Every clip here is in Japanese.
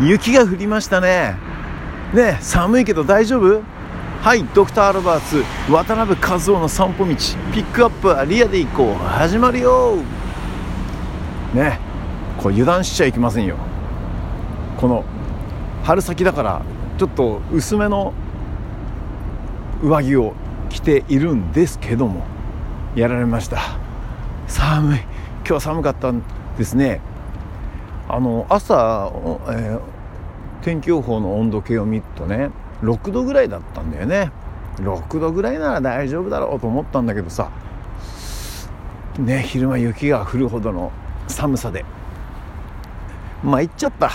雪が降りましたね。ね寒いけど大丈夫？はいドクター・アルバーツ渡辺和夫の散歩道ピックアップはリアで行こう。始まるよ。ねこう油断しちゃいけませんよ。この春先だからちょっと薄めの上着を着ているんですけども。やられました。寒い。今日は寒かったんですね。あの朝、えー、天気予報の温度計を見るとね6度ぐらいだったんだよね。6度ぐらいなら大丈夫だろうと思ったんだけどさね昼間雪が降るほどの寒さで。まあ行っちゃった。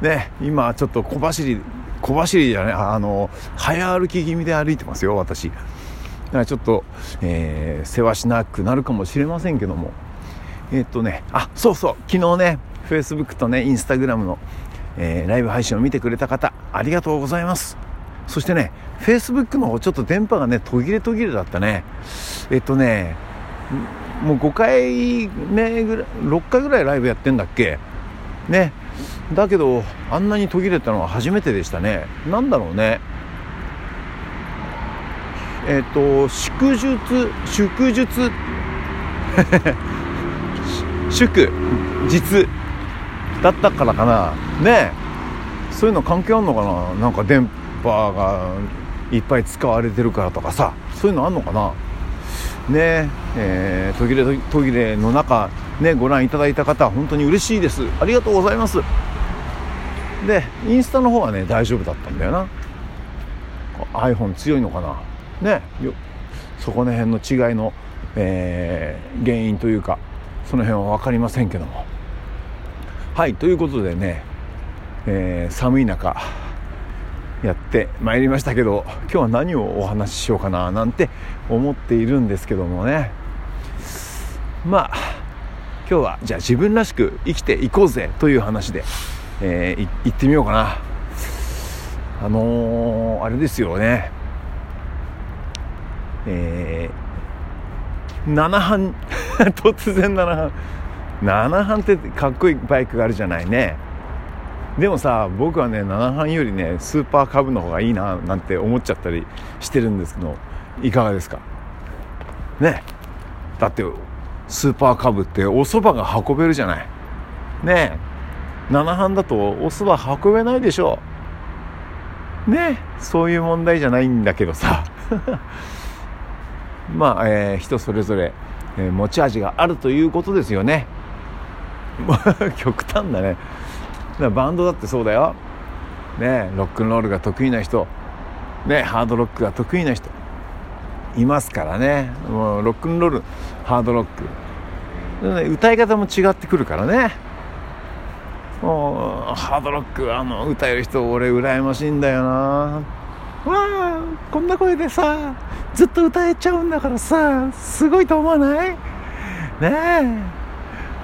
ね今ちょっと小走り小走りじゃないあの早歩き気味で歩いてますよ私。だからちょっと、えー、世話しなくなるかもしれませんけども。えー、っとねあそうそう昨日ね Facebook とねインスタグラムの、えー、ライブ配信を見てくれた方ありがとうございます。そしてね Facebook の方ちょっと電波がね途切れ途切れだったね。えっとねもう5回目ぐらい6回ぐらいライブやってんだっけ？ね。だけどあんなに途切れたのは初めてでしたね。何だろうね。えっ、と祝日祝日？祝実 だったからかな。ねそういうの関係あんのかな。なんか電波がいっぱい使われてるからとかさ。そういうのあんのかな。ねえ。ー、途切れ途切れの中ねご覧いただいた方本当に嬉しいです。ありがとうございます。でインスタの方はね大丈夫だったんだよな。iPhone 強いのかな。ねそこの辺の違いの、えー、原因というかその辺は分かりませんけども。はいということでね、えー、寒い中やってまいりましたけど今日は何をお話ししようかななんて思っているんですけどもね。まあ今日はじゃあ自分らしく生きていこうぜという話で、えー、行ってみようかな。あのー、あれですよね。えー、7半 突然7半7半ってかっこいいバイクがあるじゃないね。でもさ僕はね7半よりねスーパーカブの方がいいななんて思っちゃったりしてるんですけどいかがですか？ね。だってスーパーカブってお蕎麦が運べるじゃない。ね。え7半だとお蕎麦運べないでしょ。うね。そういう問題じゃないんだけどさ。まあ、えー、人それぞれ、えー、持ち味があるということですよね。極端だね。だバンドだってそうだよ。ねロックンロールが得意な人。ねハードロックが得意な人。いますからね。もうロックンロールハードロック、ね、歌い方も違ってくるからね。もうハードロックあの歌える人俺羨ましいんだよな。わあこんな声でさずっと歌えちゃうんだからさすごいと思わない？ねえ。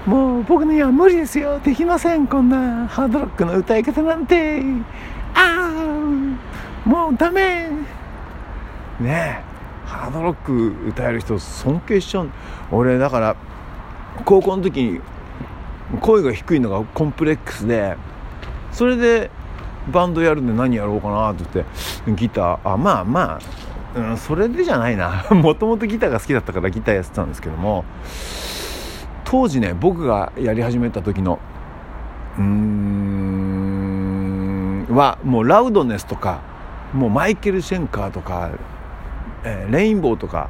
もう僕には無理ですよ。できません。こんなハードロックの歌い方なんて。ああもうダメ。ねえ。ハードロック歌える人尊敬しちゃう。俺だから高校の時に声が低いのがコンプレックスでそれでバンドやるんで何やろうかなって言ってギター。あまあまあ、うん、それでじゃないな。もともとギターが好きだったからギターやってたんですけども当時ね僕がやり始めた時のうーんはもうラウドネスとかもうマイケル・シェンカーとか、えー、レインボーとか、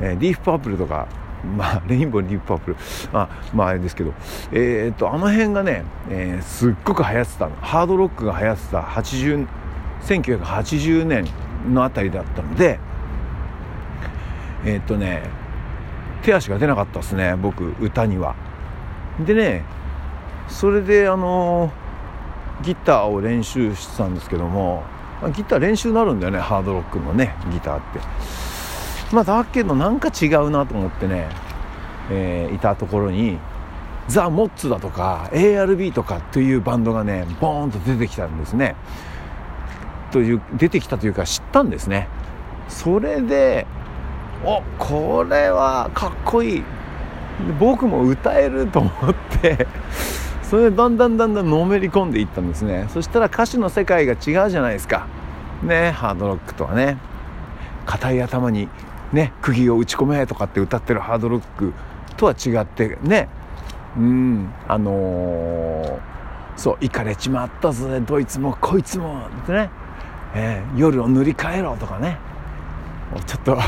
えー、ディープ・パープルとか まあレインボーディープ・パープルあまああれですけどえー、っとあの辺がね、えー、すっごく流行ってたの。ハードロックが流行ってた80 1980年のあたりだったのでえー、っとね手足が出なかったですね僕歌には。でねそれであのギターを練習してたんですけどもギター練習になるんだよねハードロックのねギターって。まあだけどなんか違うなと思ってね、えー、いたところにザ・モッツだとか ARB とかというバンドがねボーンと出てきたんですね。という出てきたというか知ったんですね。それでおこれはかっこいい。僕も歌えると思って。それでだんだんだんだんのめり込んでいったんですね。そしたら歌詞の世界が違うじゃないですか。ねハードロックとはね。硬い頭にね釘を打ち込めとかって歌ってるハードロックとは違ってね。うんあのー、そう行かれちまったぜ。どいつもこいつもってね、えー、夜を塗り替えろとかね。ちょっと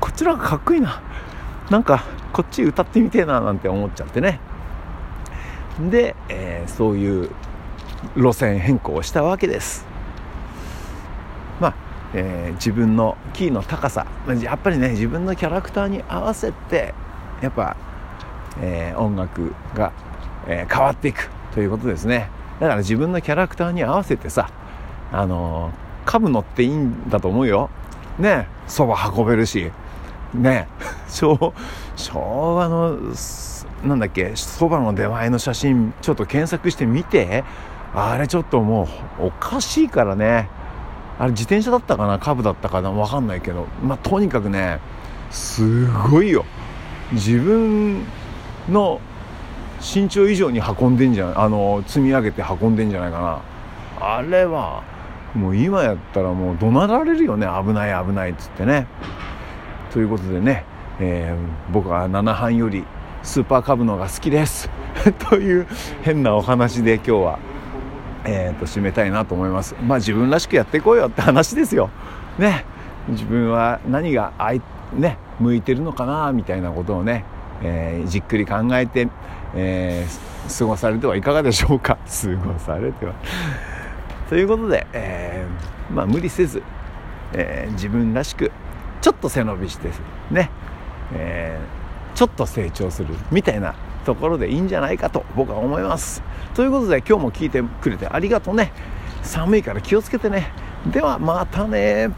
こっちの方がかっこいいな。なんかこっち歌ってみてえななんて思っちゃってね。で、えー、そういう路線変更をしたわけです。まあ、えー、自分のキーの高さやっぱりね自分のキャラクターに合わせてやっぱ、えー、音楽が、え変わっていくということですね。だから自分のキャラクターに合わせてさあの株乗っていいんだと思うよ。ねそば運べるしね。昭昭和のなんだっけそばの出前の写真ちょっと検索してみて。あれちょっともうおかしいからね。あれ自転車だったかな？株だったかな？分かんないけど。まあとにかくねすごいよ。自分の身長以上に運んでんじゃないあの積み上げて運んでんじゃないかな。あれはもう今やったらもう怒鳴られるよね。危ない危ないっつってね。ということでね、えー、僕は7班よりスーパーカブのが好きです。という変なお話で今日は、えーと、締めたいなと思います。まあ自分らしくやっていこうよって話ですよ。ね。自分は何があい、ね、向いてるのかなみたいなことをね、えー、じっくり考えて、えー、過ごされてはいかがでしょうか。過ごされては。ということで、えー、まあ無理せず、えー、自分らしくちょっと背伸びしてね、えー、ちょっと成長するみたいなところでいいんじゃないかと僕は思います。ということで今日も聞いてくれてありがとうね。寒いから気をつけてね。ではまたね。